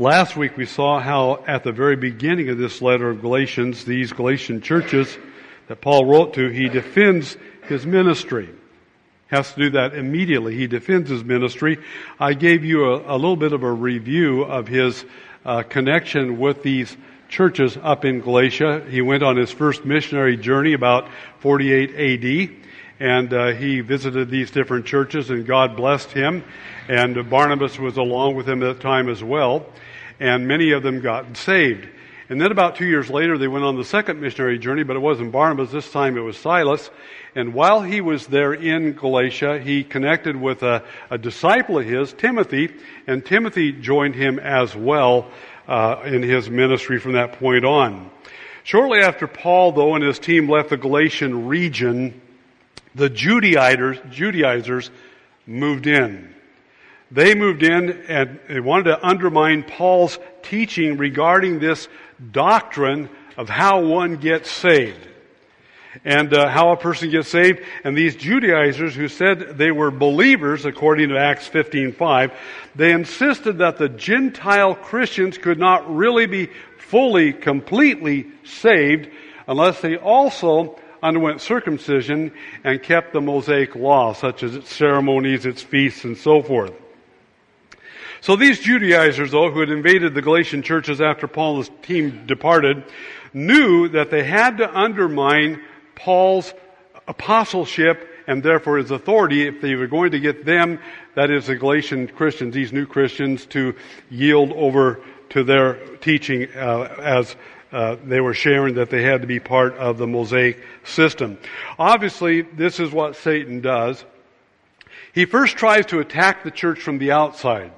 Last week we saw how at the very beginning of this letter of Galatians, these Galatian churches that Paul wrote to, he defends his ministry. Has to do that immediately. He defends his ministry. I gave you a, a little bit of a review of his uh, connection with these churches up in Galatia. He went on his first missionary journey about 48 AD and uh, he visited these different churches and God blessed him and Barnabas was along with him at the time as well and many of them got saved. And then about two years later, they went on the second missionary journey, but it wasn't Barnabas. This time it was Silas. And while he was there in Galatia, he connected with a, a disciple of his, Timothy, and Timothy joined him as well uh, in his ministry from that point on. Shortly after Paul, though, and his team left the Galatian region, the Judaizers, Judaizers moved in. They moved in and they wanted to undermine Paul's teaching regarding this doctrine of how one gets saved and uh, how a person gets saved. And these Judaizers who said they were believers, according to Acts 15:5, they insisted that the Gentile Christians could not really be fully, completely saved unless they also underwent circumcision and kept the Mosaic law, such as its ceremonies, its feasts, and so forth. So these Judaizers, though, who had invaded the Galatian churches after Paul's team departed, knew that they had to undermine Paul's apostleship and therefore his authority if they were going to get them, that is the Galatian Christians, these new Christians, to yield over to their teaching uh, as uh, they were sharing that they had to be part of the Mosaic system. Obviously, this is what Satan does. He first tries to attack the church from the outside.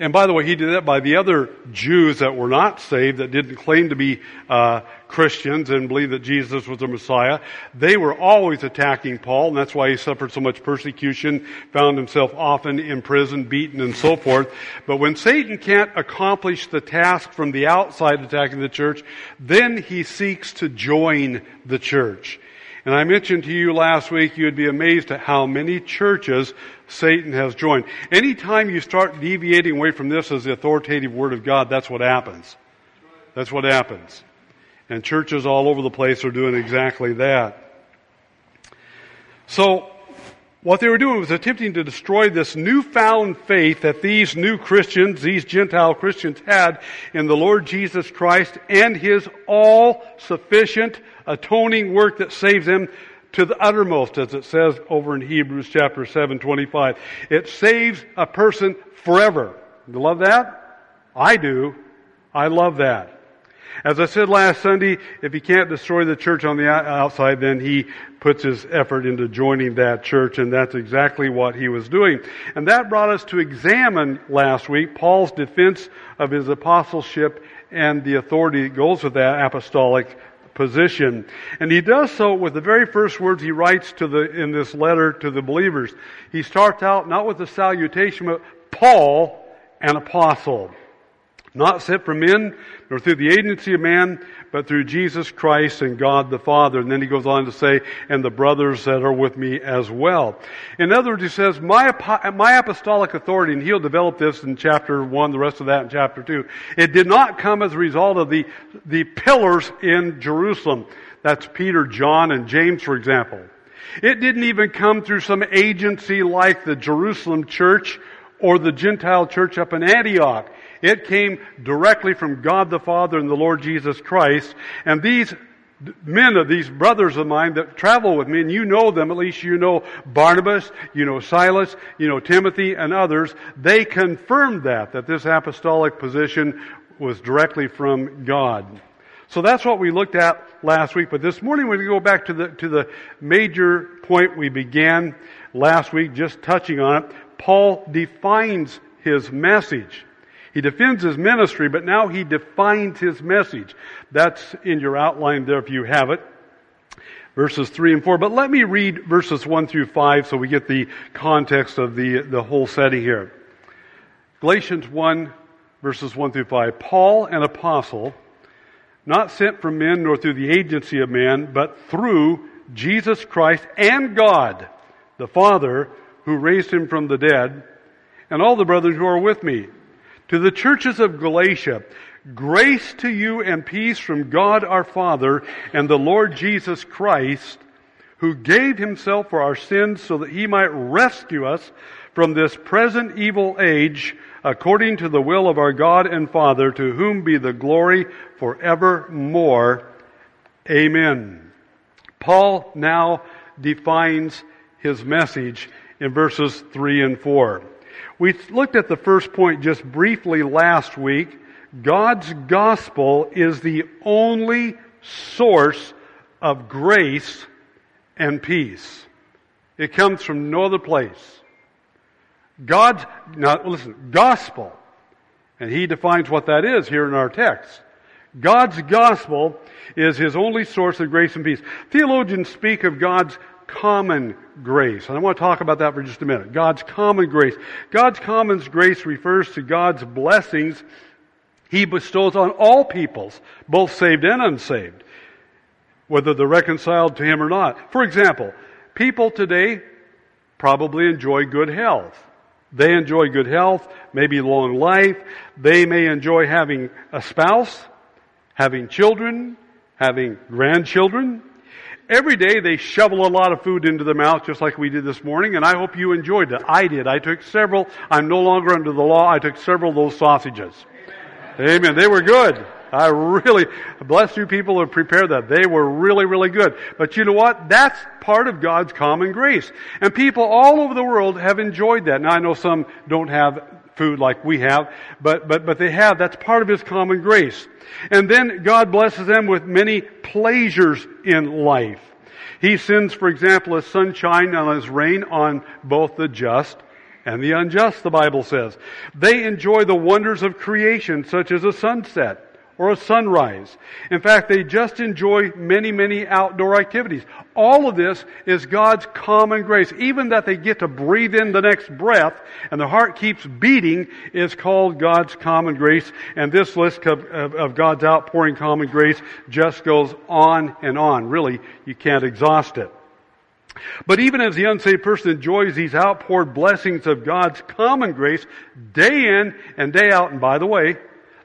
And by the way, he did that by the other Jews that were not saved, that didn't claim to be uh, Christians and believe that Jesus was the Messiah. They were always attacking Paul, and that's why he suffered so much persecution, found himself often in prison, beaten, and so forth. But when Satan can't accomplish the task from the outside attacking the church, then he seeks to join the church. And I mentioned to you last week, you'd be amazed at how many churches Satan has joined. Anytime you start deviating away from this as the authoritative Word of God, that's what happens. That's what happens. And churches all over the place are doing exactly that. So, what they were doing was attempting to destroy this newfound faith that these new Christians, these Gentile Christians had in the Lord Jesus Christ and His all sufficient atoning work that saves them to the uttermost, as it says over in Hebrews chapter 7, 25. It saves a person forever. You love that? I do. I love that. As I said last Sunday, if he can't destroy the church on the outside, then he puts his effort into joining that church, and that's exactly what he was doing. And that brought us to examine last week Paul's defense of his apostleship and the authority that goes with that apostolic position. And he does so with the very first words he writes to the, in this letter to the believers. He starts out not with the salutation, but Paul, an apostle. Not sent from men, nor through the agency of man, but through Jesus Christ and God the Father. And then he goes on to say, and the brothers that are with me as well. In other words, he says, my, my apostolic authority, and he'll develop this in chapter one, the rest of that in chapter two. It did not come as a result of the, the pillars in Jerusalem. That's Peter, John, and James, for example. It didn't even come through some agency like the Jerusalem church or the Gentile church up in Antioch. It came directly from God the Father and the Lord Jesus Christ. And these men of these brothers of mine that travel with me, and you know them, at least you know Barnabas, you know Silas, you know Timothy and others, they confirmed that, that this apostolic position was directly from God. So that's what we looked at last week, but this morning to go back to the, to the major point we began last week, just touching on it. Paul defines his message. He defends his ministry, but now he defines his message. That's in your outline there if you have it. Verses 3 and 4. But let me read verses 1 through 5 so we get the context of the, the whole setting here. Galatians 1, verses 1 through 5. Paul, an apostle, not sent from men nor through the agency of man, but through Jesus Christ and God, the Father, who raised him from the dead, and all the brothers who are with me To the churches of Galatia, grace to you and peace from God our Father and the Lord Jesus Christ, who gave himself for our sins so that he might rescue us from this present evil age according to the will of our God and Father, to whom be the glory forevermore. Amen. Paul now defines his message in verses 3 and 4. We looked at the first point just briefly last week. God's gospel is the only source of grace and peace. It comes from no other place. God's, now listen, gospel, and he defines what that is here in our text. God's gospel is his only source of grace and peace. Theologians speak of God's common grace. And I want to talk about that for just a minute. God's common grace. God's common grace refers to God's blessings he bestows on all peoples, both saved and unsaved, whether they're reconciled to him or not. For example, people today probably enjoy good health. They enjoy good health, maybe long life. They may enjoy having a spouse, having children, having grandchildren. Every day they shovel a lot of food into their mouth just like we did this morning and I hope you enjoyed it. I did. I took several. I'm no longer under the law. I took several of those sausages. Amen. Amen. They were good. I really, bless you people who prepared that. They were really, really good. But you know what? That's part of God's common grace. And people all over the world have enjoyed that. Now I know some don't have food like we have, but, but, but they have. That's part of His common grace. And then God blesses them with many pleasures in life. He sends, for example, His sunshine and His rain on both the just and the unjust, the Bible says. They enjoy the wonders of creation, such as a sunset or a sunrise. In fact, they just enjoy many, many outdoor activities. All of this is God's common grace. Even that they get to breathe in the next breath and the heart keeps beating is called God's common grace. And this list of, of, of God's outpouring common grace just goes on and on. Really, you can't exhaust it. But even as the unsaved person enjoys these outpoured blessings of God's common grace day in and day out, and by the way,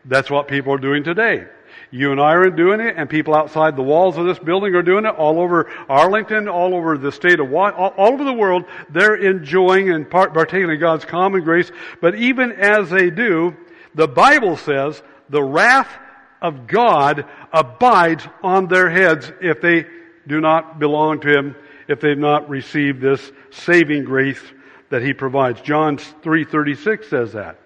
that's what people are doing today. You and I are doing it, and people outside the walls of this building are doing it all over Arlington, all over the state of all, all over the world. They're enjoying and partaking in God's common grace. But even as they do, the Bible says the wrath of God abides on their heads if they do not belong to Him, if they've not received this saving grace that He provides. John 3.36 says that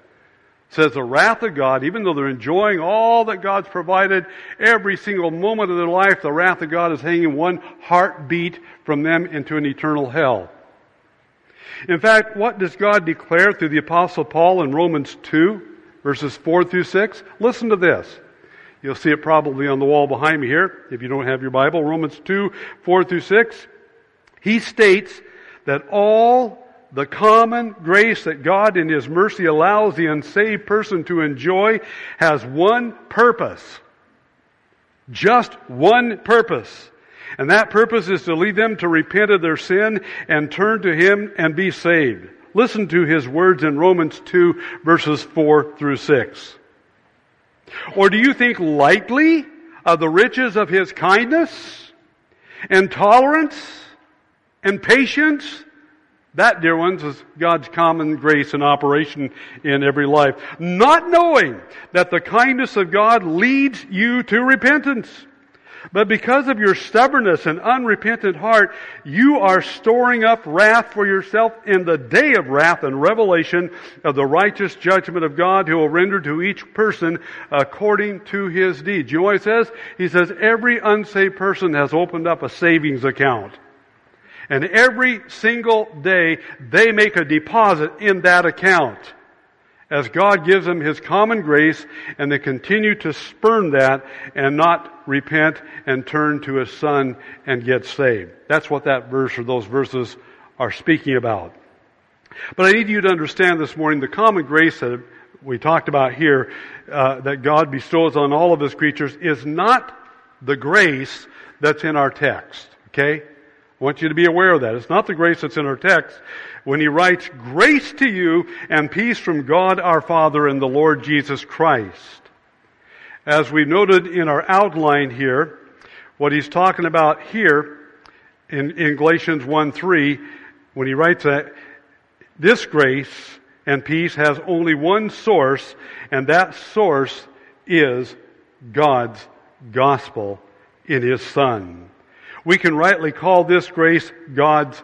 says the wrath of God, even though they're enjoying all that God's provided, every single moment of their life, the wrath of God is hanging one heartbeat from them into an eternal hell. In fact, what does God declare through the apostle Paul in Romans 2, verses 4 through 6? Listen to this. You'll see it probably on the wall behind me here, if you don't have your Bible. Romans 2, 4 through 6. He states that all the common grace that God in His mercy allows the unsaved person to enjoy has one purpose. Just one purpose. And that purpose is to lead them to repent of their sin and turn to Him and be saved. Listen to His words in Romans 2 verses 4 through 6. Or do you think lightly of the riches of His kindness and tolerance and patience that, dear ones, is God's common grace in operation in every life. Not knowing that the kindness of God leads you to repentance. But because of your stubbornness and unrepentant heart, you are storing up wrath for yourself in the day of wrath and revelation of the righteous judgment of God who will render to each person according to his deeds. You know what he says? He says every unsaved person has opened up a savings account. And every single day, they make a deposit in that account as God gives them His common grace and they continue to spurn that and not repent and turn to His Son and get saved. That's what that verse or those verses are speaking about. But I need you to understand this morning the common grace that we talked about here, uh, that God bestows on all of His creatures is not the grace that's in our text. Okay? I want you to be aware of that. It's not the grace that's in our text. When he writes, grace to you and peace from God our Father and the Lord Jesus Christ. As we noted in our outline here, what he's talking about here in, in Galatians 1 3, when he writes that, this grace and peace has only one source, and that source is God's gospel in his Son. We can rightly call this grace God's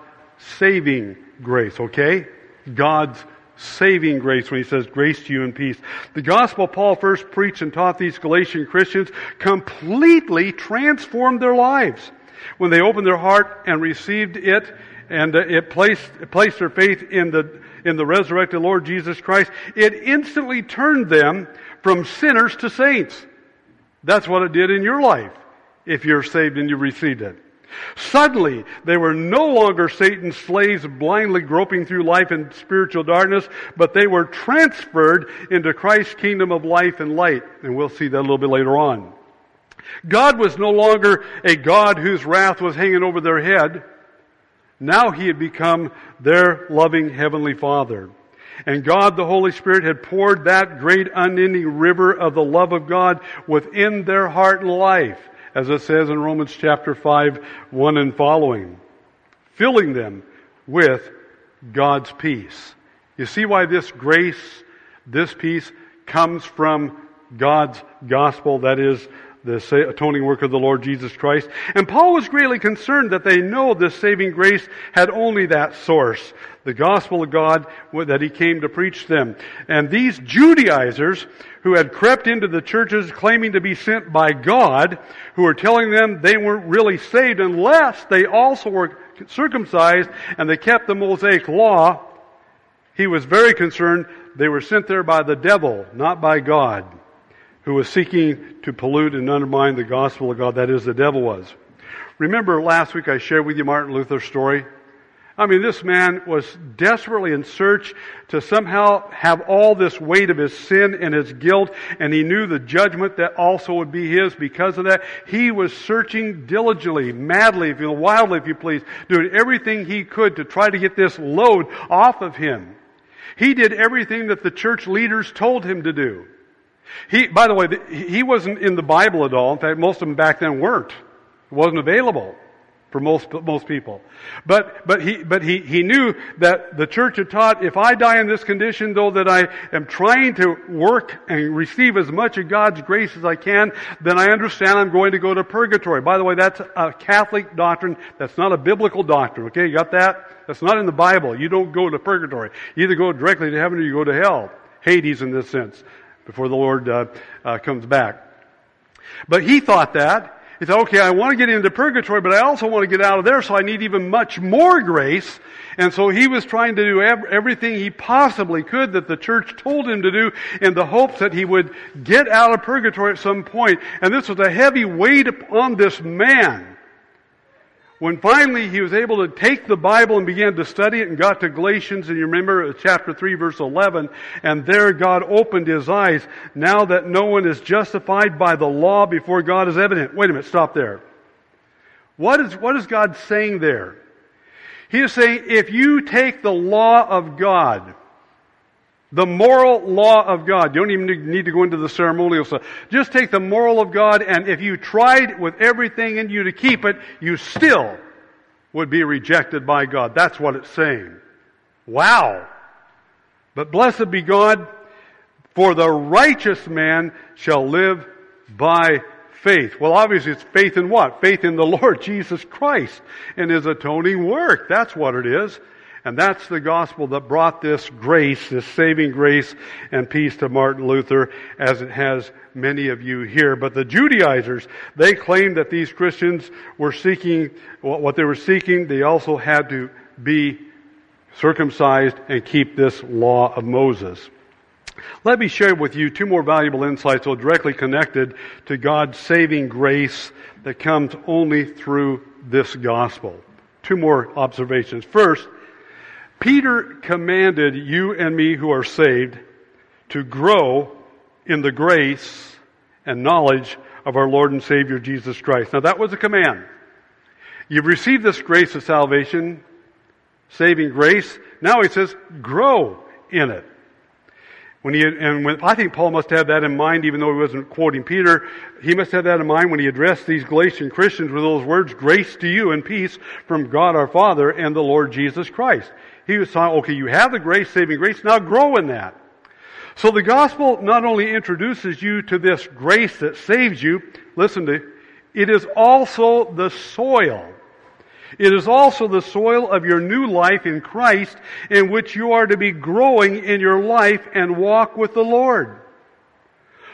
saving grace, okay? God's saving grace when he says grace to you and peace. The gospel Paul first preached and taught these Galatian Christians completely transformed their lives. When they opened their heart and received it and uh, it placed, placed their faith in the, in the resurrected Lord Jesus Christ, it instantly turned them from sinners to saints. That's what it did in your life if you're saved and you received it. Suddenly, they were no longer Satan's slaves blindly groping through life in spiritual darkness, but they were transferred into Christ's kingdom of life and light. And we'll see that a little bit later on. God was no longer a God whose wrath was hanging over their head. Now he had become their loving heavenly Father. And God the Holy Spirit had poured that great unending river of the love of God within their heart and life, as it says in Romans chapter 5, 1 and following, filling them with God's peace. You see why this grace, this peace comes from God's gospel, that is the atoning work of the Lord Jesus Christ. And Paul was greatly concerned that they know this saving grace had only that source, the gospel of God that he came to preach them. And these Judaizers who had crept into the churches claiming to be sent by God, who were telling them they weren't really saved unless they also were circumcised and they kept the Mosaic law, he was very concerned they were sent there by the devil, not by God who was seeking to pollute and undermine the gospel of God. That is, the devil was. Remember last week I shared with you Martin Luther's story? I mean, this man was desperately in search to somehow have all this weight of his sin and his guilt, and he knew the judgment that also would be his because of that. He was searching diligently, madly, if you wildly, if you please, doing everything he could to try to get this load off of him. He did everything that the church leaders told him to do. He, by the way, he wasn't in the Bible at all. In fact, most of them back then weren't. It wasn't available for most, most people. But, but he, but he, he knew that the church had taught, if I die in this condition, though that I am trying to work and receive as much of God's grace as I can, then I understand I'm going to go to purgatory. By the way, that's a Catholic doctrine. That's not a biblical doctrine. Okay, you got that? That's not in the Bible. You don't go to purgatory. You either go directly to heaven or you go to hell. Hades in this sense before the Lord uh, uh, comes back. But he thought that. He thought, okay, I want to get into purgatory, but I also want to get out of there, so I need even much more grace. And so he was trying to do everything he possibly could that the church told him to do in the hopes that he would get out of purgatory at some point. And this was a heavy weight on this man. When finally he was able to take the Bible and began to study it and got to Galatians, and you remember uh, chapter 3 verse 11, and there God opened his eyes, now that no one is justified by the law before God is evident. Wait a minute, stop there. What is, what is God saying there? He is saying, if you take the law of God, the moral law of God. You don't even need to go into the ceremonial stuff. Just take the moral of God, and if you tried with everything in you to keep it, you still would be rejected by God. That's what it's saying. Wow. But blessed be God, for the righteous man shall live by faith. Well, obviously it's faith in what? Faith in the Lord Jesus Christ and His atoning work. That's what it is. And that's the gospel that brought this grace, this saving grace and peace to Martin Luther, as it has many of you here. But the Judaizers, they claimed that these Christians were seeking, what they were seeking, they also had to be circumcised and keep this law of Moses. Let me share with you two more valuable insights that are directly connected to God's saving grace that comes only through this gospel. Two more observations. First, Peter commanded you and me who are saved to grow in the grace and knowledge of our Lord and Savior Jesus Christ. Now that was a command. You've received this grace of salvation, saving grace. Now he says, grow in it. When he, and when, I think Paul must have that in mind, even though he wasn't quoting Peter. He must have that in mind when he addressed these Galatian Christians with those words, grace to you and peace from God our Father and the Lord Jesus Christ. He was saying, okay, you have the grace, saving grace, now grow in that. So the gospel not only introduces you to this grace that saves you, listen to, it is also the soil it is also the soil of your new life in Christ in which you are to be growing in your life and walk with the Lord.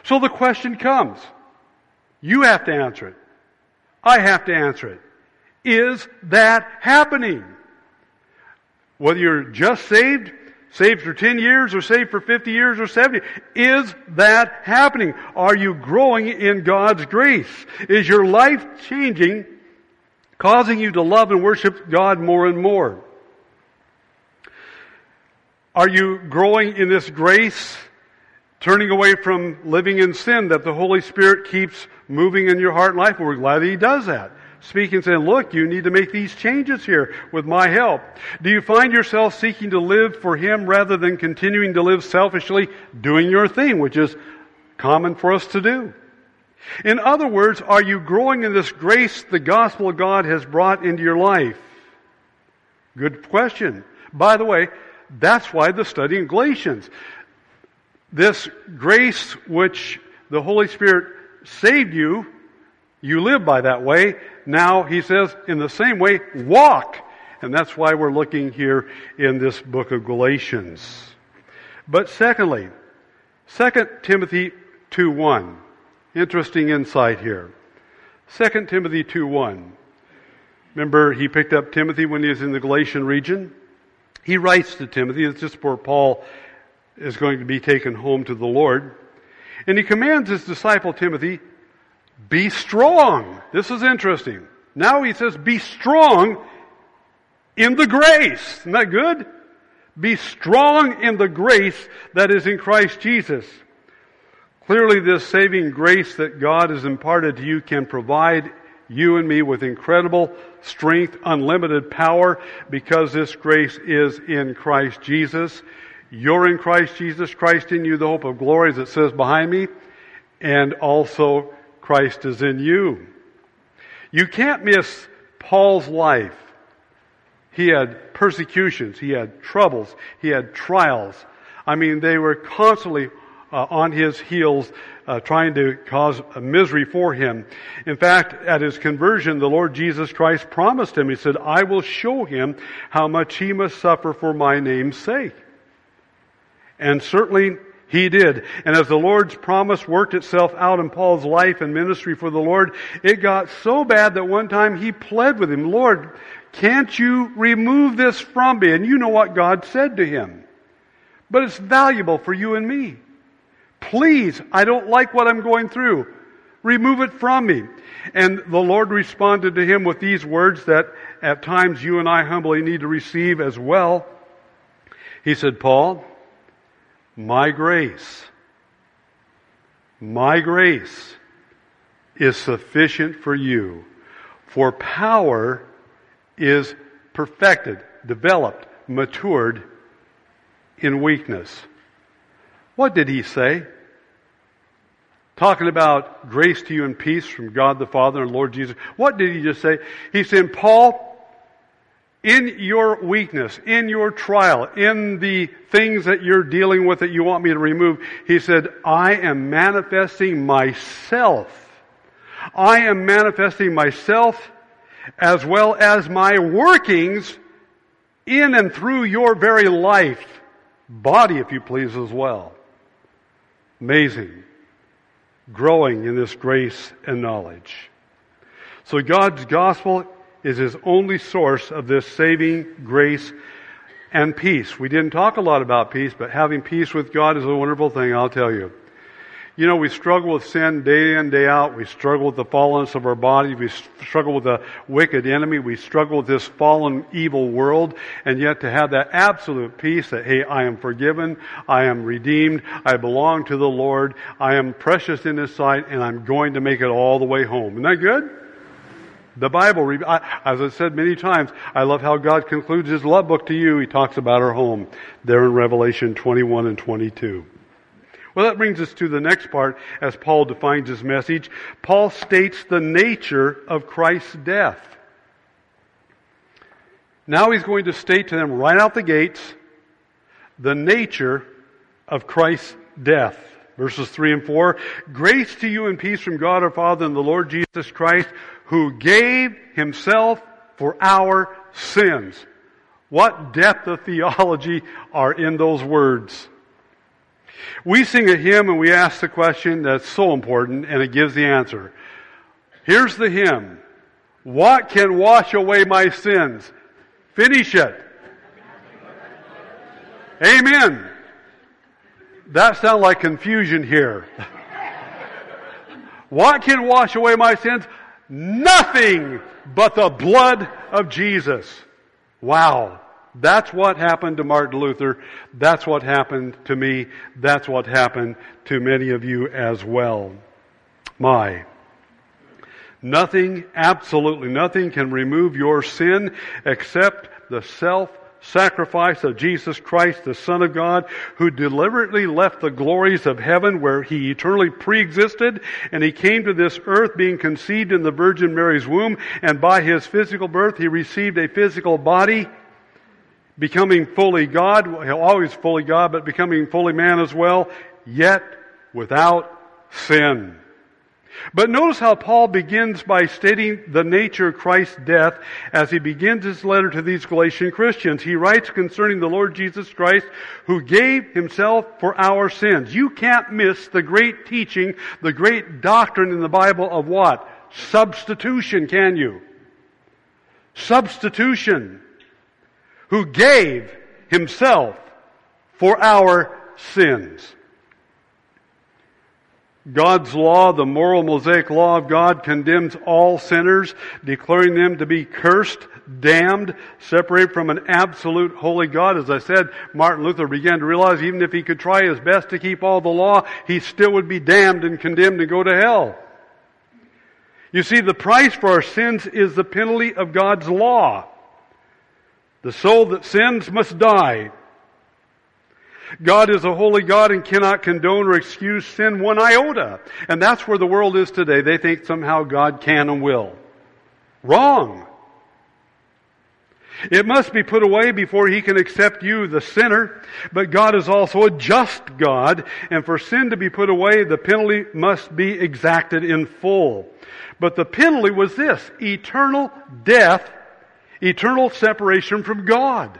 So the question comes. You have to answer it. I have to answer it. Is that happening? Whether you're just saved, saved for 10 years, or saved for 50 years, or 70, is that happening? Are you growing in God's grace? Is your life changing causing you to love and worship God more and more? Are you growing in this grace, turning away from living in sin that the Holy Spirit keeps moving in your heart and life? We're glad that He does that. Speaking, saying, look, you need to make these changes here with my help. Do you find yourself seeking to live for Him rather than continuing to live selfishly, doing your thing, which is common for us to do? In other words, are you growing in this grace the gospel of God has brought into your life? Good question. By the way, that's why the study in Galatians. This grace which the Holy Spirit saved you, you live by that way. Now, he says, in the same way, walk. And that's why we're looking here in this book of Galatians. But secondly, 2 Timothy 2 1. Interesting insight here. 2 Timothy 2 1. Remember, he picked up Timothy when he was in the Galatian region? He writes to Timothy, it's just before Paul is going to be taken home to the Lord. And he commands his disciple Timothy, be strong. This is interesting. Now he says, be strong in the grace. Isn't that good? Be strong in the grace that is in Christ Jesus. Clearly, this saving grace that God has imparted to you can provide you and me with incredible strength, unlimited power, because this grace is in Christ Jesus. You're in Christ Jesus, Christ in you, the hope of glory, as it says behind me, and also Christ is in you. You can't miss Paul's life. He had persecutions, he had troubles, he had trials. I mean, they were constantly uh, on his heels uh, trying to cause misery for him. In fact, at his conversion, the Lord Jesus Christ promised him, He said, I will show him how much he must suffer for my name's sake. And certainly he did. And as the Lord's promise worked itself out in Paul's life and ministry for the Lord, it got so bad that one time he pled with him, Lord, can't you remove this from me? And you know what God said to him. But it's valuable for you and me. Please, I don't like what I'm going through. Remove it from me. And the Lord responded to him with these words that at times you and I humbly need to receive as well. He said, Paul, my grace, my grace is sufficient for you, for power is perfected, developed, matured in weakness. What did he say? Talking about grace to you and peace from God the Father and Lord Jesus. What did he just say? He said, Paul, in your weakness, in your trial, in the things that you're dealing with that you want me to remove, he said, I am manifesting myself. I am manifesting myself as well as my workings in and through your very life, body, if you please, as well. Amazing. Growing in this grace and knowledge. So God's gospel is his only source of this saving grace and peace. We didn't talk a lot about peace, but having peace with God is a wonderful thing, I'll tell you. You know, we struggle with sin day in, day out. We struggle with the fallenness of our bodies. We struggle with the wicked enemy. We struggle with this fallen, evil world. And yet to have that absolute peace that, hey, I am forgiven. I am redeemed. I belong to the Lord. I am precious in His sight and I'm going to make it all the way home. Isn't that good? The Bible, as I said many times, I love how God concludes His love book to you. He talks about our home there in Revelation 21 and 22. Well, that brings us to the next part as Paul defines his message. Paul states the nature of Christ's death. Now he's going to state to them right out the gates the nature of Christ's death. Verses 3 and 4. Grace to you and peace from God our Father and the Lord Jesus Christ, who gave himself for our sins. What depth of theology are in those words? We sing a hymn and we ask the question that's so important and it gives the answer. Here's the hymn. What can wash away my sins? Finish it. Amen. That sounds like confusion here. what can wash away my sins? Nothing but the blood of Jesus. Wow. That's what happened to Martin Luther. That's what happened to me. That's what happened to many of you as well. My. Nothing, absolutely nothing can remove your sin except the self sacrifice of Jesus Christ, the Son of God, who deliberately left the glories of heaven where he eternally pre-existed, and he came to this earth being conceived in the Virgin Mary's womb, and by his physical birth he received a physical body, becoming fully God, always fully God, but becoming fully man as well, yet without sin. But notice how Paul begins by stating the nature of Christ's death as he begins his letter to these Galatian Christians. He writes concerning the Lord Jesus Christ who gave himself for our sins. You can't miss the great teaching, the great doctrine in the Bible of what? Substitution, can you? Substitution. Who gave himself for our sins. God's law, the moral Mosaic law of God, condemns all sinners, declaring them to be cursed, damned, separated from an absolute holy God. As I said, Martin Luther began to realize even if he could try his best to keep all the law, he still would be damned and condemned to go to hell. You see, the price for our sins is the penalty of God's law. The soul that sins must die. God is a holy God and cannot condone or excuse sin one iota. And that's where the world is today. They think somehow God can and will. Wrong. It must be put away before he can accept you, the sinner. But God is also a just God, and for sin to be put away, the penalty must be exacted in full. But the penalty was this, eternal death, eternal separation from God.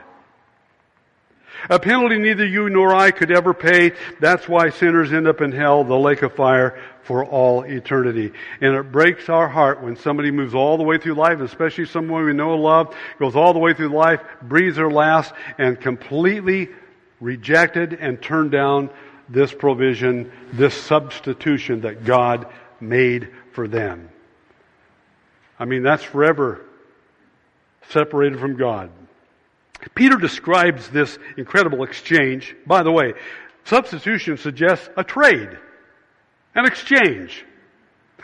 A penalty neither you nor I could ever pay. That's why sinners end up in hell, the lake of fire, for all eternity. And it breaks our heart when somebody moves all the way through life, especially someone we know and love, goes all the way through life, breathes their last, and completely rejected and turned down this provision, this substitution that God made for them. I mean, that's forever separated from God. Peter describes this incredible exchange. By the way, substitution suggests a trade, an exchange.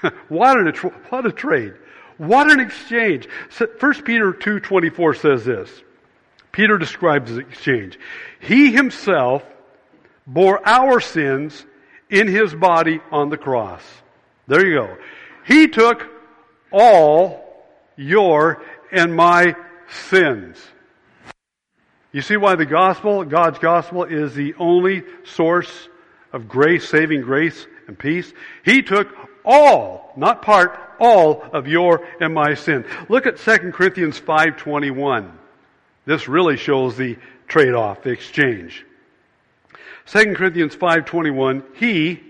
what, an, what a trade. What an exchange. 1 Peter 2.24 says this. Peter describes the exchange. He himself bore our sins in his body on the cross. There you go. He took all your and my sins. You see why the gospel, God's gospel, is the only source of grace, saving grace and peace? He took all, not part, all of your and my sin. Look at 2 Corinthians 5.21. This really shows the trade-off, the exchange. 2 Corinthians 5.21, He,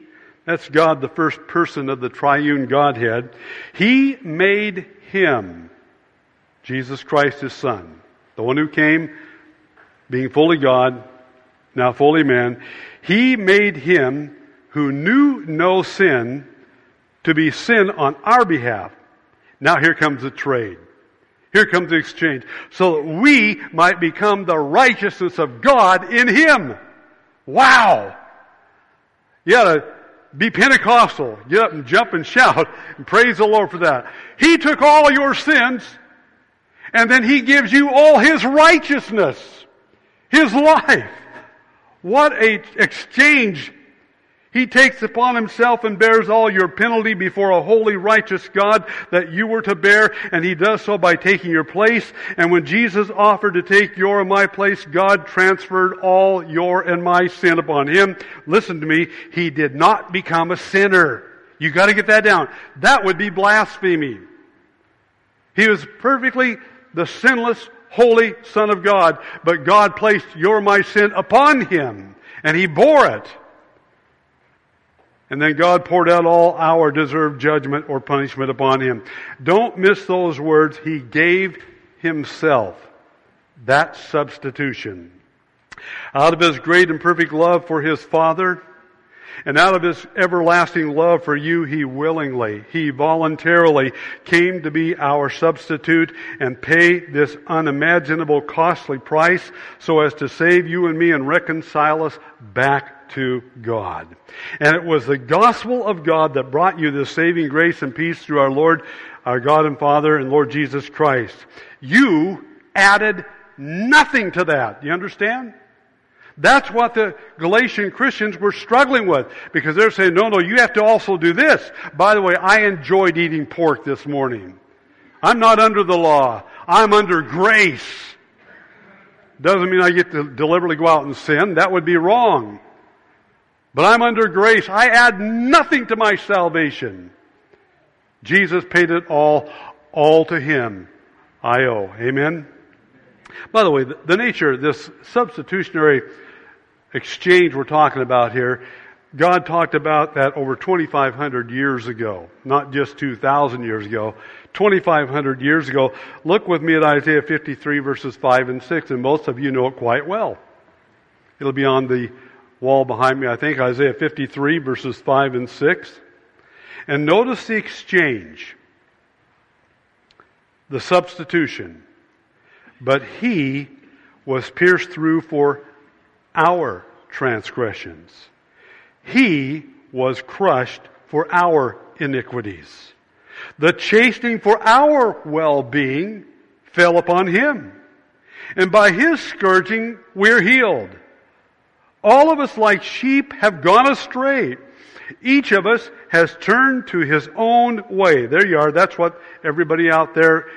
that's God, the first person of the triune Godhead, He made Him, Jesus Christ His Son, the one who came being fully God, now fully man, he made him who knew no sin to be sin on our behalf. Now here comes the trade. Here comes the exchange. So that we might become the righteousness of God in him. Wow! You to be Pentecostal. Get up and jump and shout and praise the Lord for that. He took all your sins and then He gives you all His righteousness. His life. What a exchange he takes upon himself and bears all your penalty before a holy, righteous God that you were to bear, and he does so by taking your place. And when Jesus offered to take your and my place, God transferred all your and my sin upon him. Listen to me, he did not become a sinner. You gotta get that down. That would be blasphemy. He was perfectly the sinless, holy Son of God, but God placed your my sin upon him, and he bore it. And then God poured out all our deserved judgment or punishment upon him. Don't miss those words. He gave himself. That substitution. Out of his great and perfect love for his Father, and out of his everlasting love for you, he willingly, he voluntarily came to be our substitute and pay this unimaginable costly price so as to save you and me and reconcile us back to God. And it was the gospel of God that brought you this saving grace and peace through our Lord, our God and Father and Lord Jesus Christ. You added nothing to that. You understand? That's what the Galatian Christians were struggling with because they're saying, no, no, you have to also do this. By the way, I enjoyed eating pork this morning. I'm not under the law. I'm under grace. Doesn't mean I get to deliberately go out and sin. That would be wrong. But I'm under grace. I add nothing to my salvation. Jesus paid it all, all to Him. I owe. Amen? By the way, the, nature of this substitutionary exchange we're talking about here, God talked about that over 2,500 years ago, not just 2,000 years ago. 2,500 years ago. Look with me at Isaiah 53 verses 5 and 6, and most of you know it quite well. It'll be on the wall behind me, I think, Isaiah 53, verses 5 and 6. And notice the exchange, the substitution. But he was pierced through for our transgressions. He was crushed for our iniquities. The chastening for our well-being fell upon him. And by his scourging, we're healed. All of us, like sheep, have gone astray. Each of us has turned to his own way. There you are. That's what everybody out there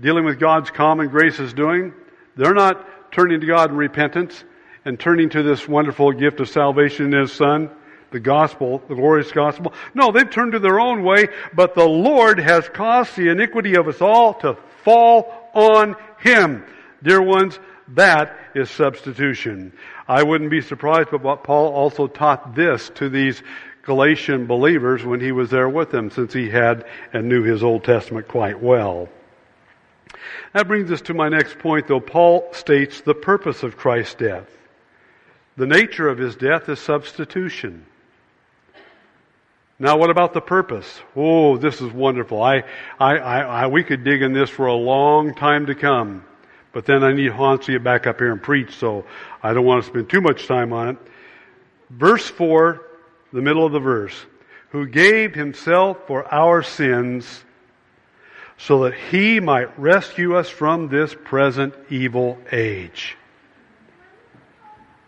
dealing with God's common grace is doing. They're not turning to God in repentance and turning to this wonderful gift of salvation in His Son, the gospel, the glorious gospel. No, they've turned to their own way, but the Lord has caused the iniquity of us all to fall on Him. Dear ones, that is substitution. I wouldn't be surprised, but what Paul also taught this to these Galatian believers when he was there with them, since he had and knew his Old Testament quite well. That brings us to my next point, though. Paul states the purpose of Christ's death. The nature of his death is substitution. Now, what about the purpose? Oh, this is wonderful. I, I, I, I, we could dig in this for a long time to come. But then I need Hans to get back up here and preach, so I don't want to spend too much time on it. Verse 4, the middle of the verse. Who gave himself for our sins so that he might rescue us from this present evil age.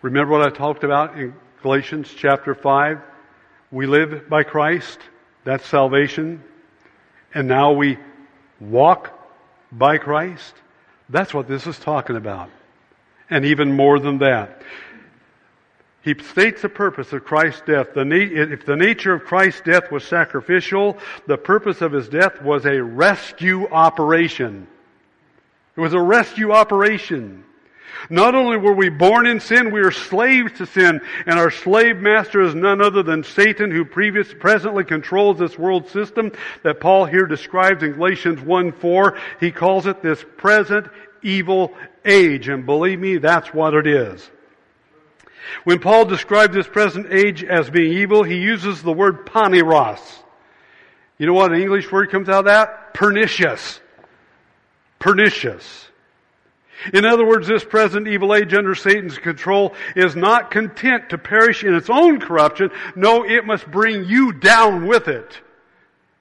Remember what I talked about in Galatians chapter 5? We live by Christ. That's salvation. And now we walk by Christ. That's what this is talking about. And even more than that. He states the purpose of Christ's death. The if the nature of Christ's death was sacrificial, the purpose of his death was a rescue operation. It was a rescue operation. Not only were we born in sin, we are slaves to sin, and our slave master is none other than Satan, who previous, presently controls this world system that Paul here describes in Galatians 1-4. He calls it this present evil age, and believe me, that's what it is. When Paul describes this present age as being evil, he uses the word poneros. You know what an English word comes out of that? Pernicious. Pernicious. In other words, this present evil age under Satan's control is not content to perish in its own corruption. No, it must bring you down with it.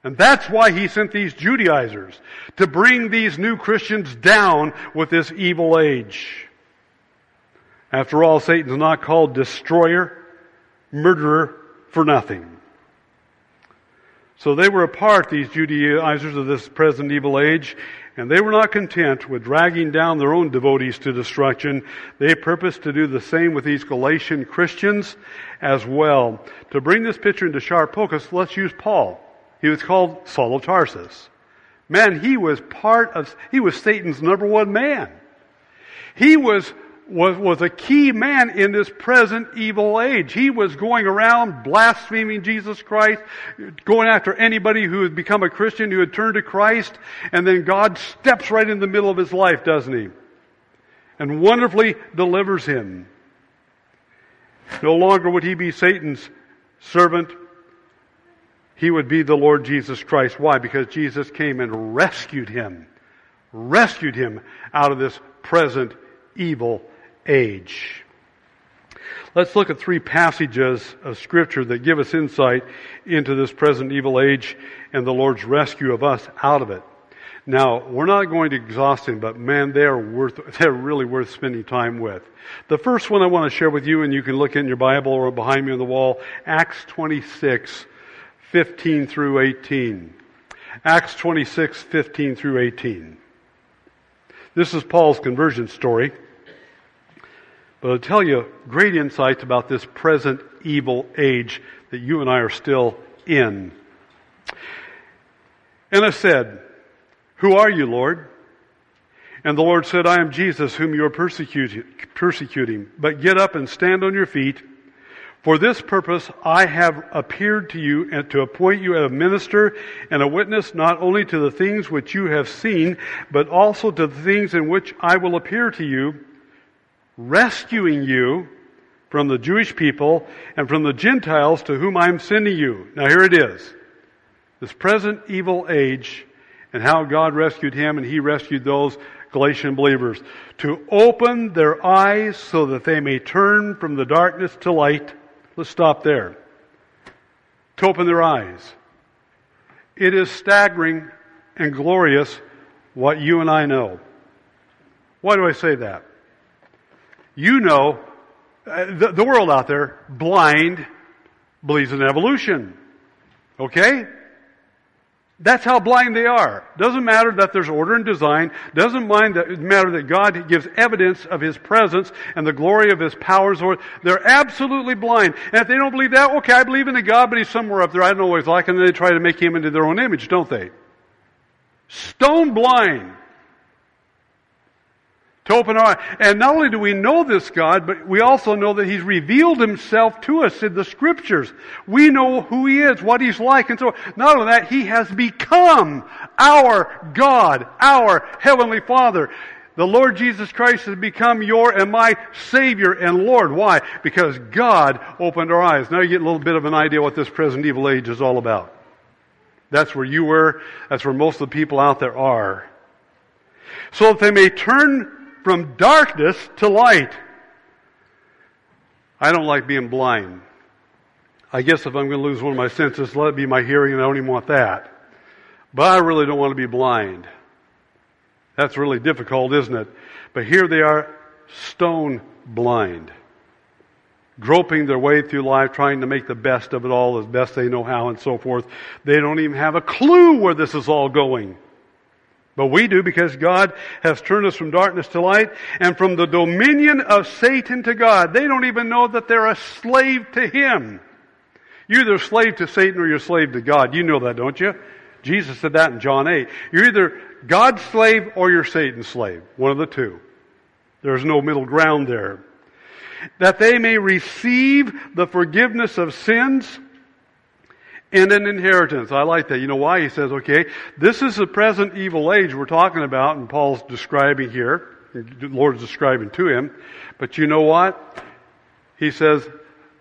And that's why he sent these Judaizers, to bring these new Christians down with this evil age. After all, Satan's not called destroyer, murderer for nothing. So they were a part, these Judaizers of this present evil age, and they were not content with dragging down their own devotees to destruction. They purposed to do the same with these Galatian Christians as well. To bring this picture into sharp focus, let's use Paul. He was called Saul of Tarsus. Man, he was part of, he was Satan's number one man. He was was, was a key man in this present evil age. He was going around blaspheming Jesus Christ, going after anybody who had become a Christian, who had turned to Christ, and then God steps right in the middle of his life, doesn't he? And wonderfully delivers him. No longer would he be Satan's servant. He would be the Lord Jesus Christ. Why? Because Jesus came and rescued him. Rescued him out of this present evil age. Let's look at three passages of scripture that give us insight into this present evil age and the Lord's rescue of us out of it. Now, we're not going to exhaust them, but man, they are worth, they're really worth spending time with. The first one I want to share with you, and you can look in your Bible or behind me on the wall, Acts 26, 15 through 18. Acts 26, 15 through 18. This is Paul's conversion story. But I'll tell you great insights about this present evil age that you and I are still in. And I said, Who are you, Lord? And the Lord said, I am Jesus whom you are persecuting. But get up and stand on your feet. For this purpose I have appeared to you and to appoint you a minister and a witness not only to the things which you have seen, but also to the things in which I will appear to you rescuing you from the Jewish people and from the Gentiles to whom I'm sending you. Now here it is. This present evil age and how God rescued him and he rescued those Galatian believers. To open their eyes so that they may turn from the darkness to light. Let's stop there. To open their eyes. It is staggering and glorious what you and I know. Why do I say that? You know, uh, the, the world out there, blind, believes in evolution. Okay? That's how blind they are. Doesn't matter that there's order and design. Doesn't mind that, matter that God gives evidence of His presence and the glory of His powers. Or they're absolutely blind. And if they don't believe that, okay, I believe in a God, but He's somewhere up there. I don't know what He's like. And they try to make Him into their own image, don't they? Stone blind to open our eyes. and not only do we know this God, but we also know that He's revealed Himself to us in the Scriptures. We know who He is, what He's like, and so not only that, He has become our God, our Heavenly Father. The Lord Jesus Christ has become your and my Savior and Lord. Why? Because God opened our eyes. Now you get a little bit of an idea what this present evil age is all about. That's where you were. That's where most of the people out there are. So that they may turn from darkness to light. I don't like being blind. I guess if I'm going to lose one of my senses, let it be my hearing, and I don't even want that. But I really don't want to be blind. That's really difficult, isn't it? But here they are, stone blind, groping their way through life, trying to make the best of it all as best they know how and so forth. They don't even have a clue where this is all going. But we do because God has turned us from darkness to light and from the dominion of Satan to God. They don't even know that they're a slave to Him. You're either a slave to Satan or you're a slave to God. You know that, don't you? Jesus said that in John 8. You're either God's slave or you're Satan's slave. One of the two. There's no middle ground there. That they may receive the forgiveness of sins and an inheritance. I like that. You know why? He says, okay, this is the present evil age we're talking about, and Paul's describing here. The Lord's describing to him. But you know what? He says,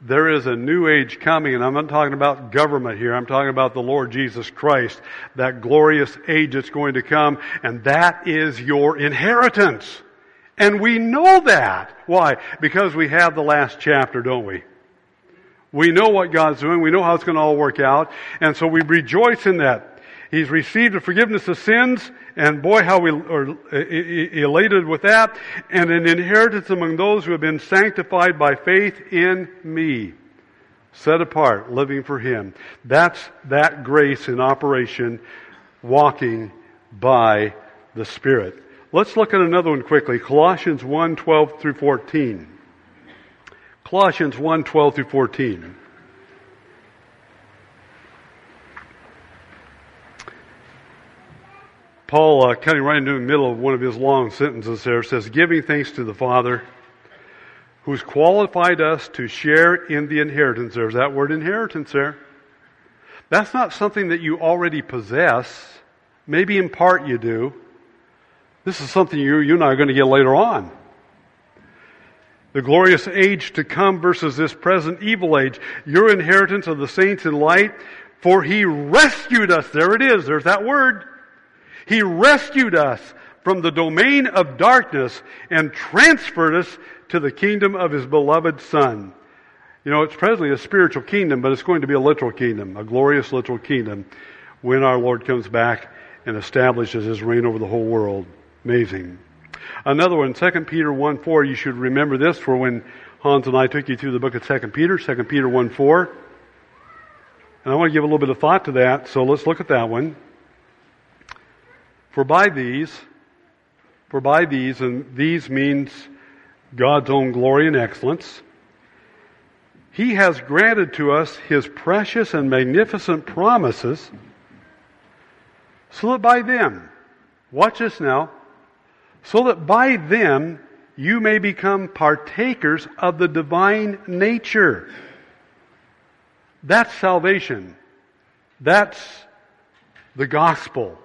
there is a new age coming, and I'm not talking about government here. I'm talking about the Lord Jesus Christ, that glorious age that's going to come, and that is your inheritance. And we know that. Why? Because we have the last chapter, don't we? We know what God's doing. We know how it's going to all work out. And so we rejoice in that. He's received the forgiveness of sins, and boy, how we are elated with that, and an inheritance among those who have been sanctified by faith in me. Set apart, living for Him. That's that grace in operation, walking by the Spirit. Let's look at another one quickly. Colossians 1, 12 through 14. Colossians 1, 12 through 14. Paul, uh, cutting right into the middle of one of his long sentences there, says, giving thanks to the Father who's qualified us to share in the inheritance. There's that word inheritance there. That's not something that you already possess. Maybe in part you do. This is something you, you and I are going to get later on. The glorious age to come versus this present evil age. Your inheritance of the saints in light, for he rescued us. There it is. There's that word. He rescued us from the domain of darkness and transferred us to the kingdom of his beloved Son. You know, it's presently a spiritual kingdom, but it's going to be a literal kingdom, a glorious literal kingdom when our Lord comes back and establishes his reign over the whole world. Amazing. Another one, 2 Peter 1 4, you should remember this for when Hans and I took you through the book of 2 Peter, 2 Peter 1 4. And I want to give a little bit of thought to that, so let's look at that one. For by these, for by these, and these means God's own glory and excellence, He has granted to us His precious and magnificent promises, so that by them, watch this now, so that by them you may become partakers of the divine nature. That's salvation. That's the gospel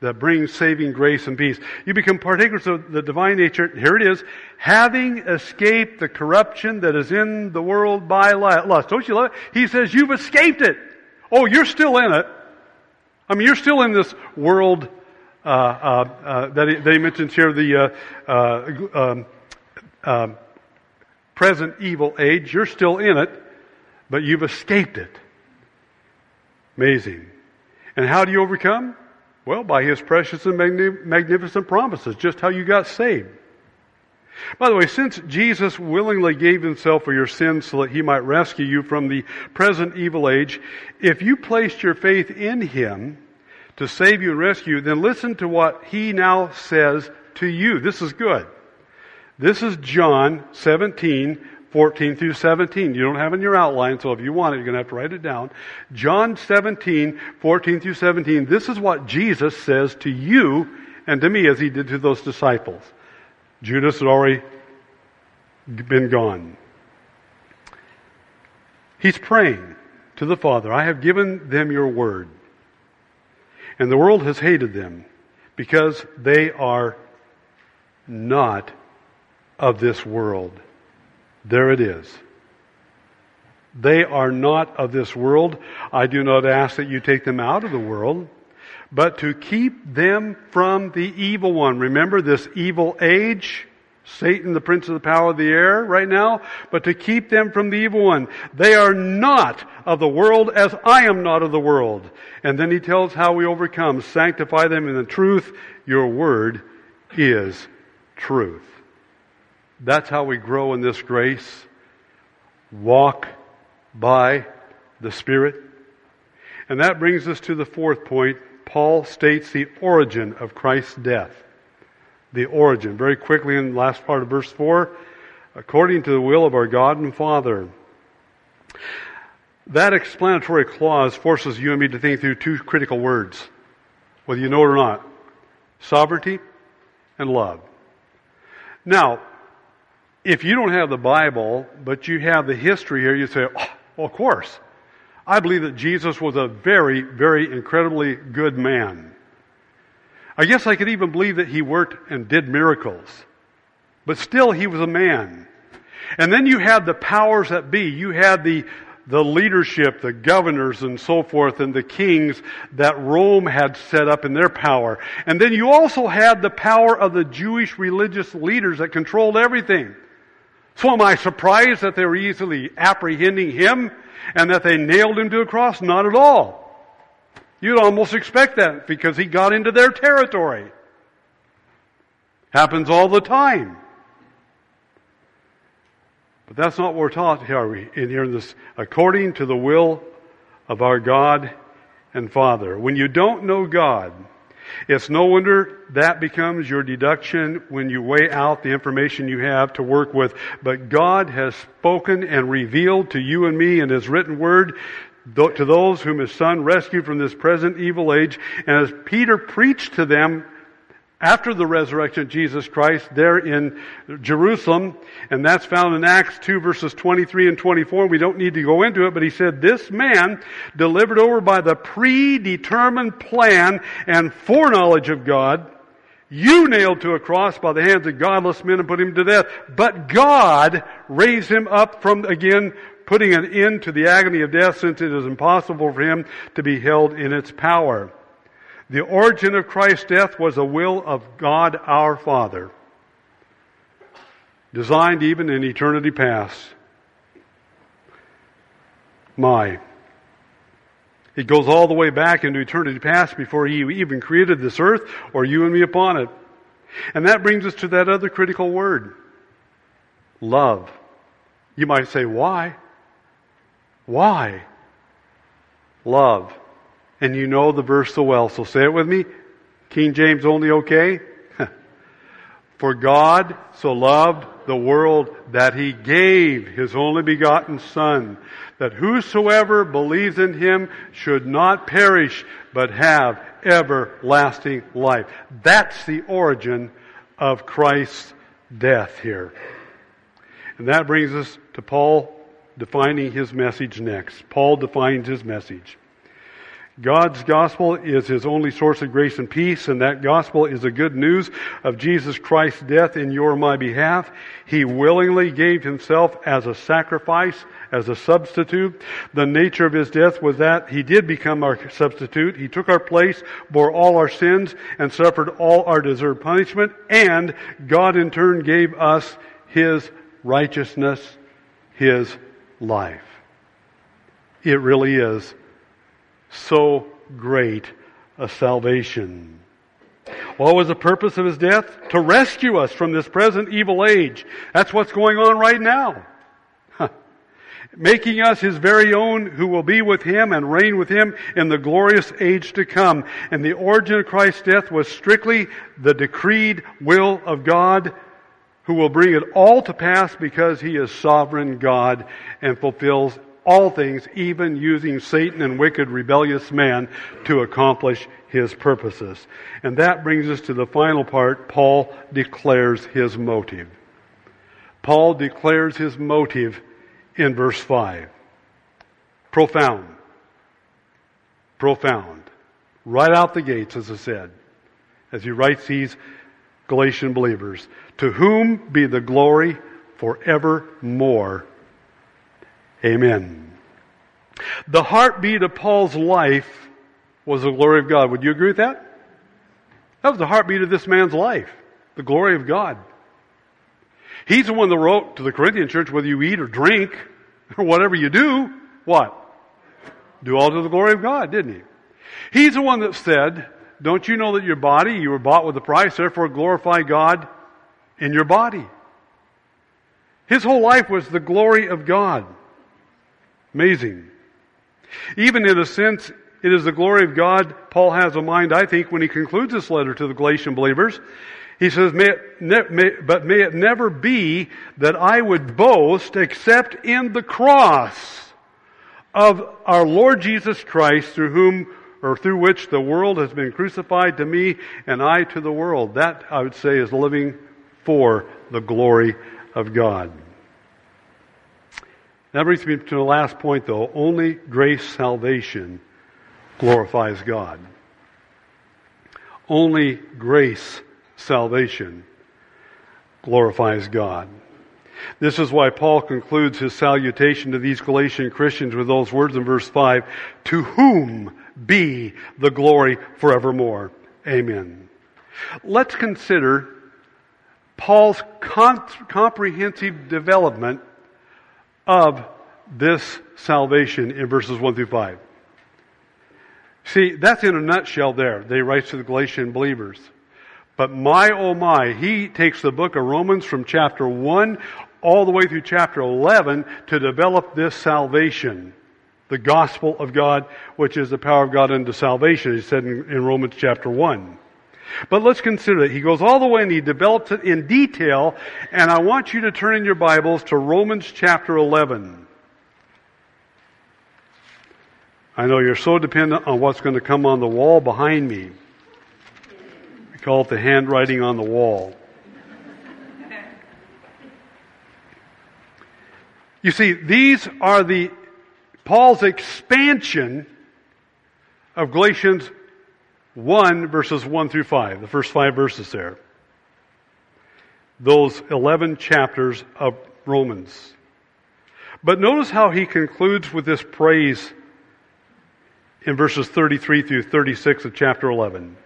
that brings saving grace and peace. You become partakers of the divine nature. Here it is. Having escaped the corruption that is in the world by lust. Don't you love it? He says you've escaped it. Oh, you're still in it. I mean, you're still in this world that, he, that, he, mentions here, the uh, uh, um, um, present evil age. You're still in it, but you've escaped it. Amazing. And how do you overcome? Well, by his precious and magnificent promises, just how you got saved. By the way, since Jesus willingly gave himself for your sins so that he might rescue you from the present evil age, if you placed your faith in him to save you and rescue then listen to what he now says to you. This is good. This is John 17, 14 through 17. You don't have it in your outline, so if you want it, you're going to have to write it down. John 17, 14 through 17. This is what Jesus says to you and to me as he did to those disciples. Judas had already been gone. He's praying to the Father, I have given them your word. And the world has hated them because they are not of this world there it is. They are not of this world. I do not ask that you take them out of the world, but to keep them from the evil one. Remember this evil age? Satan, the prince of the power of the air right now, but to keep them from the evil one. They are not of the world as I am not of the world. And then he tells how we overcome. Sanctify them in the truth. Your word is truth. That's how we grow in this grace. Walk by the Spirit. And that brings us to the fourth point. Paul states the origin of Christ's death. The origin. Very quickly in the last part of verse 4. According to the will of our God and Father. That explanatory clause forces you and me to think through two critical words, whether you know it or not. Sovereignty and love. Now, if you don't have the Bible, but you have the history here, you say, oh, well, of course. I believe that Jesus was a very, very incredibly good man. I guess I could even believe that he worked and did miracles. But still, he was a man. And then you had the powers that be. You had the, the leadership, the governors and so forth, and the kings that Rome had set up in their power. And then you also had the power of the Jewish religious leaders that controlled everything. So am I surprised that they were easily apprehending him and that they nailed him to a cross? Not at all. You'd almost expect that because he got into their territory. Happens all the time. But that's not what we're taught here in here in this according to the will of our God and Father. When you don't know God, it's no wonder that becomes your deduction when you weigh out the information you have to work with. But God has spoken and revealed to you and me in His written word to those whom His Son rescued from this present evil age. And as Peter preached to them after the resurrection of Jesus Christ there in Jerusalem, and that's found in Acts 2 verses 23 and 24. We don't need to go into it, but he said, this man delivered over by the predetermined plan and foreknowledge of God, you nailed to a cross by the hands of godless men and put him to death. But God raised him up from again, putting an end to the agony of death since it is impossible for him to be held in its power. The origin of Christ's death was a will of God our Father, designed even in eternity past. My. It goes all the way back into eternity past before he even created this earth or you and me upon it. And that brings us to that other critical word. Love. You might say, why? Why? Love. And you know the verse so well, so say it with me. King James only okay? For God so loved the world that he gave his only begotten Son, that whosoever believes in him should not perish, but have everlasting life. That's the origin of Christ's death here. And that brings us to Paul defining his message next. Paul defines his message. God's gospel is his only source of grace and peace, and that gospel is the good news of Jesus Christ's death in your my behalf. He willingly gave himself as a sacrifice, as a substitute. The nature of his death was that he did become our substitute. He took our place, bore all our sins, and suffered all our deserved punishment, and God in turn gave us his righteousness, his life. It really is so great a salvation. What was the purpose of his death? To rescue us from this present evil age. That's what's going on right now. Making us his very own who will be with him and reign with him in the glorious age to come. And the origin of Christ's death was strictly the decreed will of God who will bring it all to pass because he is sovereign God and fulfills all things, even using Satan and wicked rebellious man to accomplish his purposes. And that brings us to the final part. Paul declares his motive. Paul declares his motive in verse 5. Profound. Profound. Right out the gates, as I said, as he writes these Galatian believers. To whom be the glory forevermore. Amen. The heartbeat of Paul's life was the glory of God. Would you agree with that? That was the heartbeat of this man's life. The glory of God. He's the one that wrote to the Corinthian church, whether you eat or drink or whatever you do, what? Do all to the glory of God, didn't he? He's the one that said, don't you know that your body, you were bought with a price, therefore glorify God in your body. His whole life was the glory of God. Amazing. Even in a sense, it is the glory of God Paul has in mind, I think, when he concludes this letter to the Galatian believers. He says, may ne- may, but may it never be that I would boast except in the cross of our Lord Jesus Christ through whom or through which the world has been crucified to me and I to the world. That, I would say, is living for the glory of God. That brings me to the last point, though. Only grace salvation glorifies God. Only grace salvation glorifies God. This is why Paul concludes his salutation to these Galatian Christians with those words in verse 5, to whom be the glory forevermore. Amen. Let's consider Paul's comprehensive development of this salvation in verses 1 through 5. See, that's in a nutshell there. They write to the Galatian believers. But my oh my, he takes the book of Romans from chapter 1 all the way through chapter 11 to develop this salvation. The gospel of God, which is the power of God unto salvation, he said in, in Romans chapter 1. But let's consider it. He goes all the way and he develops it in detail, and I want you to turn in your Bibles to Romans chapter 11. I know you're so dependent on what's going to come on the wall behind me. We call it the handwriting on the wall. You see, these are the Paul's expansion of Galatians 1 verses 1 through 5, the first five verses there. Those 11 chapters of Romans. But notice how he concludes with this praise in verses 33 through 36 of chapter 11.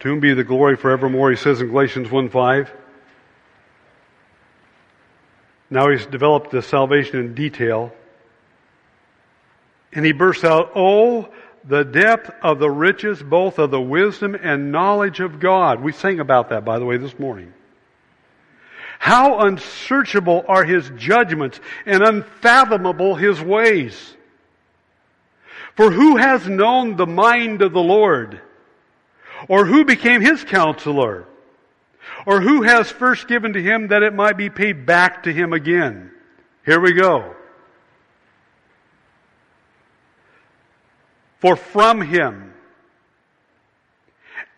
To whom be the glory forevermore, he says in Galatians 1 5. Now he's developed the salvation in detail. And he bursts out, Oh, the depth of the riches, both of the wisdom and knowledge of God. We sang about that, by the way, this morning. How unsearchable are his judgments and unfathomable his ways. For who has known the mind of the Lord? Or who became his counselor? Or who has first given to him that it might be paid back to him again? Here we go. For from him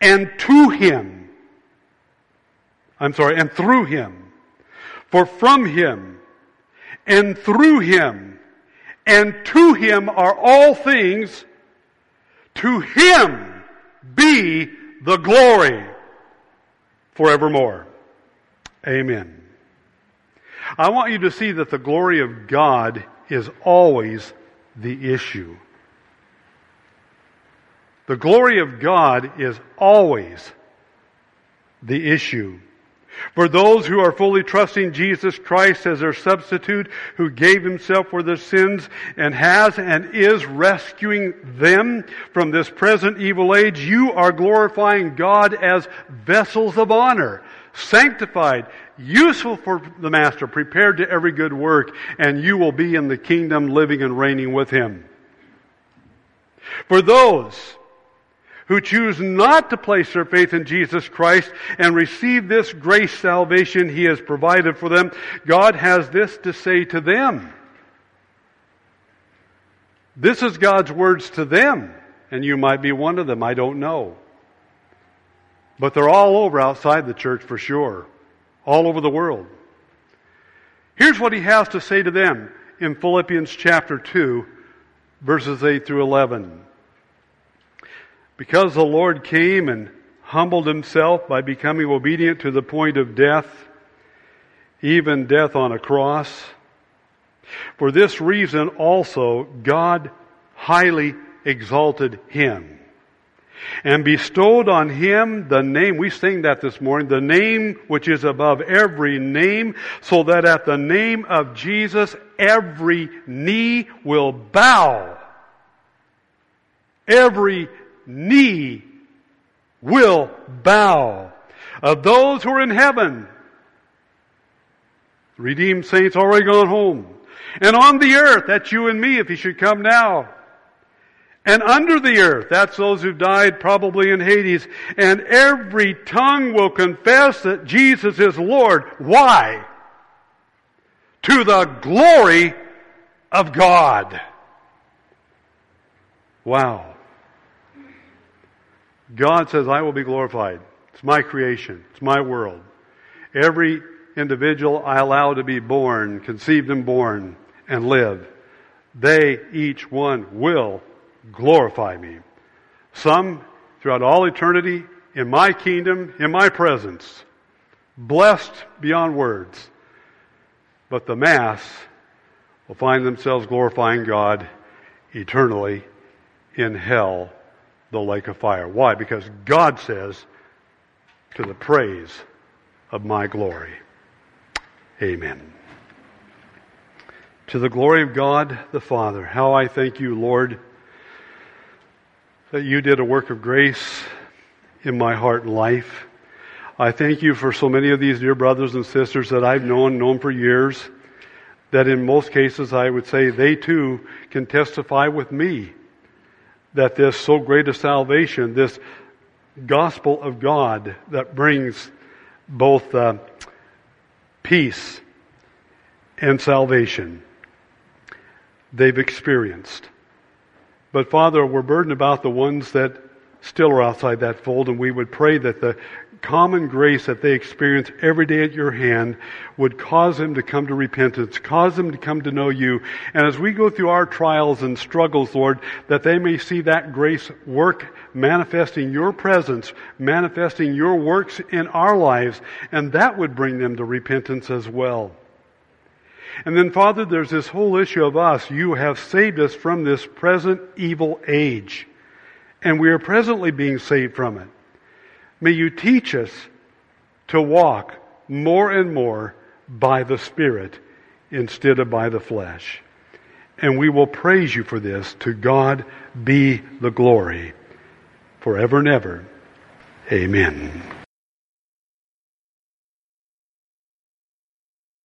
and to him, I'm sorry, and through him, for from him and through him and to him are all things. To him be the glory forevermore. Amen. I want you to see that the glory of God is always the issue. The glory of God is always the issue. For those who are fully trusting Jesus Christ as their substitute, who gave himself for their sins and has and is rescuing them from this present evil age, you are glorifying God as vessels of honor, sanctified, useful for the Master, prepared to every good work, and you will be in the kingdom living and reigning with him. For those who choose not to place their faith in Jesus Christ and receive this grace salvation He has provided for them, God has this to say to them. This is God's words to them, and you might be one of them, I don't know. But they're all over outside the church for sure, all over the world. Here's what He has to say to them in Philippians chapter 2, verses 8 through 11. Because the Lord came and humbled himself by becoming obedient to the point of death, even death on a cross. For this reason also God highly exalted him and bestowed on him the name, we sing that this morning, the name which is above every name, so that at the name of Jesus every knee will bow. Every knee will bow. Of those who are in heaven, redeemed saints already gone home. And on the earth, that's you and me if he should come now. And under the earth, that's those who've died probably in Hades. And every tongue will confess that Jesus is Lord. Why? To the glory of God. Wow. God says, I will be glorified. It's my creation. It's my world. Every individual I allow to be born, conceived and born, and live, they, each one, will glorify me. Some throughout all eternity, in my kingdom, in my presence. blessed beyond words. But the mass will find themselves glorifying God eternally in hell, the lake of fire. Why? Because God says, to the praise of my glory. Amen. To the glory of God the Father, how I thank you, Lord, that you did a work of grace in my heart and life. I thank you for so many of these dear brothers and sisters that I've known, known for years, that in most cases I would say they too can testify with me that this so great a salvation, this gospel of God that brings both uh, peace and salvation, they've experienced. But Father, we're burdened about the ones that still are outside that fold, and we would pray that the common grace that they experience every day at your hand would cause them to come to repentance, cause them to come to know you. And as we go through our trials and struggles, Lord, that they may see that grace work, manifesting your presence, manifesting your works in our lives, and that would bring them to repentance as well. And then, Father, there's this whole issue of us. You have saved us from this present evil age. And we are presently being saved from it. May you teach us to walk more and more by the Spirit instead of by the flesh. And we will praise you for this. To God be the glory forever and ever. Amen.